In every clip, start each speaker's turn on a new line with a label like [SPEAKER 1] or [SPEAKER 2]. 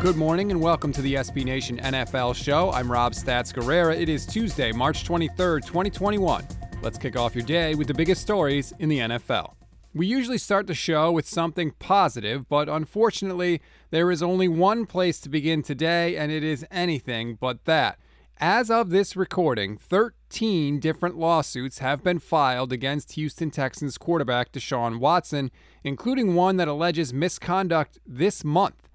[SPEAKER 1] Good morning and welcome to the SB Nation NFL show. I'm Rob Stats Guerrera. It is Tuesday, March 23rd, 2021. Let's kick off your day with the biggest stories in the NFL. We usually start the show with something positive, but unfortunately, there is only one place to begin today, and it is anything but that. As of this recording, 13 different lawsuits have been filed against Houston Texans quarterback Deshaun Watson, including one that alleges misconduct this month.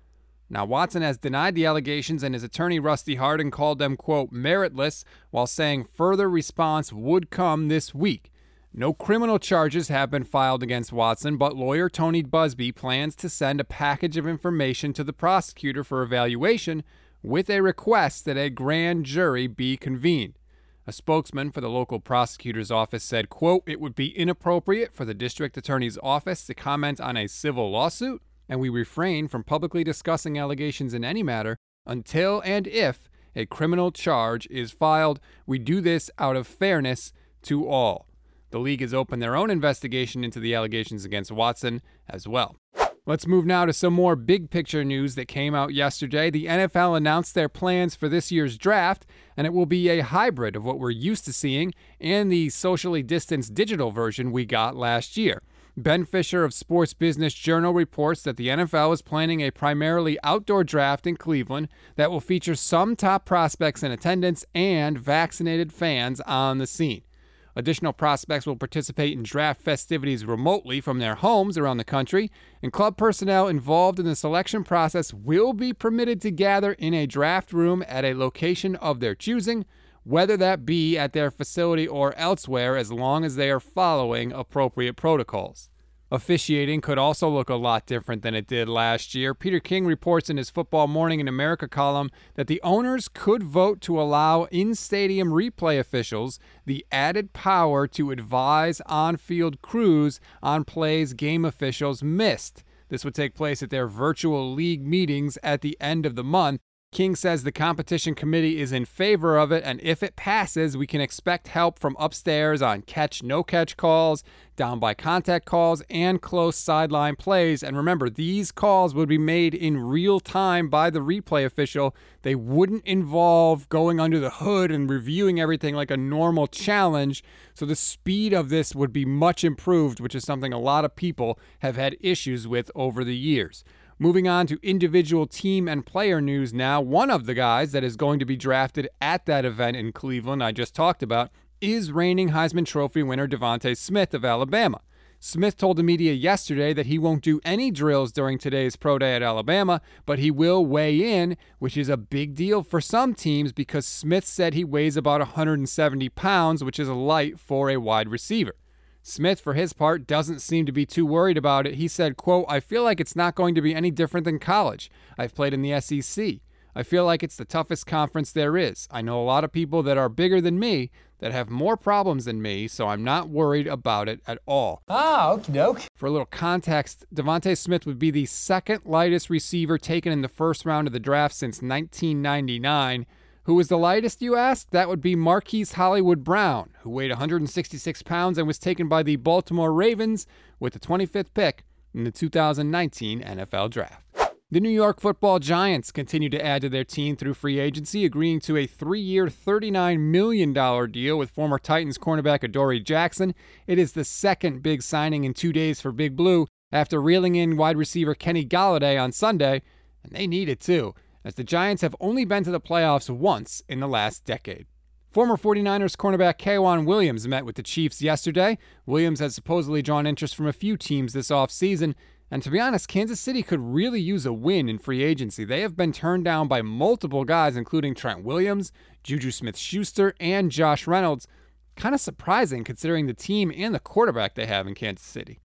[SPEAKER 1] Now, Watson has denied the allegations, and his attorney Rusty Hardin called them, quote, meritless, while saying further response would come this week. No criminal charges have been filed against Watson, but lawyer Tony Buzbee plans to send a package of information to the prosecutor for evaluation with a request that a grand jury be convened. A spokesman for the local prosecutor's office said, quote, it would be inappropriate for the district attorney's office to comment on a civil lawsuit, and we refrain from publicly discussing allegations in any matter until and if a criminal charge is filed. We do this out of fairness to all. The league has opened their own investigation into the allegations against Watson as well. Let's move now to some more big picture news that came out yesterday. The NFL announced their plans for this year's draft, and it will be a hybrid of what we're used to seeing and the socially distanced digital version we got last year. Ben Fischer of Sports Business Journal reports that the NFL is planning a primarily outdoor draft in Cleveland that will feature some top prospects in attendance and vaccinated fans on the scene. Additional prospects will participate in draft festivities remotely from their homes around the country, and club personnel involved in the selection process will be permitted to gather in a draft room at a location of their choosing, whether that be at their facility or elsewhere, as long as they are following appropriate protocols. Officiating could also look a lot different than it did last year. Peter King reports in his Football Morning in America column that the owners could vote to allow in stadium replay officials the added power to advise on field crews on plays game officials missed. This would take place at their virtual league meetings at the end of the month. King says the competition committee is in favor of it, and if it passes, we can expect help from upstairs on catch no catch calls, down by contact calls, and close sideline plays. And remember, these calls would be made in real time by the replay official. They wouldn't involve going under the hood and reviewing everything like a normal challenge. So the speed of this would be much improved, which is something a lot of people have had issues with over the years. Moving on to individual team and player news now. One of the guys that is going to be drafted at that event in Cleveland, I just talked about, is reigning Heisman Trophy winner DeVonta Smith of Alabama. Smith told the media yesterday that he won't do any drills during today's pro day at Alabama, but he will weigh in, which is a big deal for some teams because Smith said he weighs about 170 pounds, which is light for a wide receiver. Smith, for his part, doesn't seem to be too worried about it. He said, quote, I feel like it's not going to be any different than college. I've played in the SEC. I feel like it's the toughest conference there is. I know a lot of people that are bigger than me that have more problems than me, so I'm not worried about it at all.
[SPEAKER 2] Ah, okie doke.
[SPEAKER 1] For a little context, DeVonta Smith would be the second lightest receiver taken in the first round of the draft since 1999. Who was the lightest, you ask? That would be Marquise Hollywood Brown, who weighed 166 pounds and was taken by the Baltimore Ravens with the 25th pick in the 2019 NFL Draft. The New York football Giants continue to add to their team through free agency, agreeing to a three year, $39 million deal with former Titans cornerback Adoree Jackson. It is the second big signing in two days for Big Blue after reeling in wide receiver Kenny Golladay on Sunday, and they need it too as the Giants have only been to the playoffs once in the last decade. Former 49ers cornerback K'Waun Williams met with the Chiefs yesterday. Williams has supposedly drawn interest from a few teams this offseason, and to be honest, Kansas City could really use a win in free agency. They have been turned down by multiple guys, including Trent Williams, Juju Smith Schuster, and Josh Reynolds. Kind of surprising considering the team and the quarterback they have in Kansas City.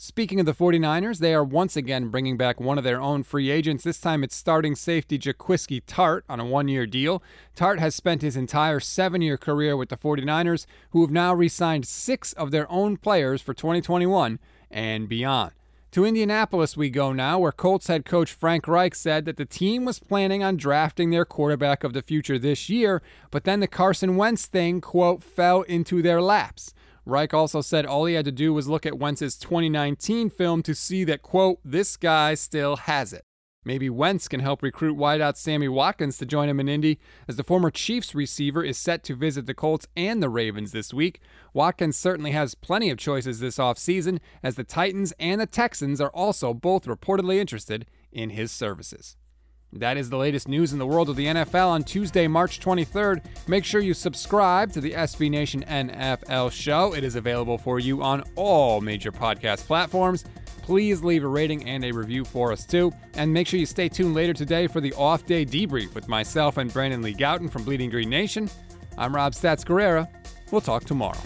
[SPEAKER 1] Speaking of the 49ers, they are once again bringing back one of their own free agents. This time it's starting safety Jaquiski Tartt on a one year deal. Tartt has spent his entire seven year career with the 49ers, who have now re signed six of their own players for 2021 and beyond. To Indianapolis we go now, where Colts head coach Frank Reich said that the team was planning on drafting their quarterback of the future this year, but then the Carson Wentz thing, quote, fell into their laps. Reich also said all he had to do was look at Wentz's 2019 film to see that, quote, this guy still has it. Maybe Wentz can help recruit wideout Sammy Watkins to join him in Indy, as the former Chiefs receiver is set to visit the Colts and the Ravens this week. Watkins certainly has plenty of choices this offseason, as the Titans and the Texans are also both reportedly interested in his services. That is the latest news in the world of the NFL on Tuesday, March 23rd. Make sure you subscribe to the SB Nation NFL show. It is available for you on all major podcast platforms. Please leave a rating and a review for us too. And make sure you stay tuned later today for the off day debrief with myself and Brandon Lee Gowton from Bleeding Green Nation. I'm Rob Stats Guerrera. We'll talk tomorrow.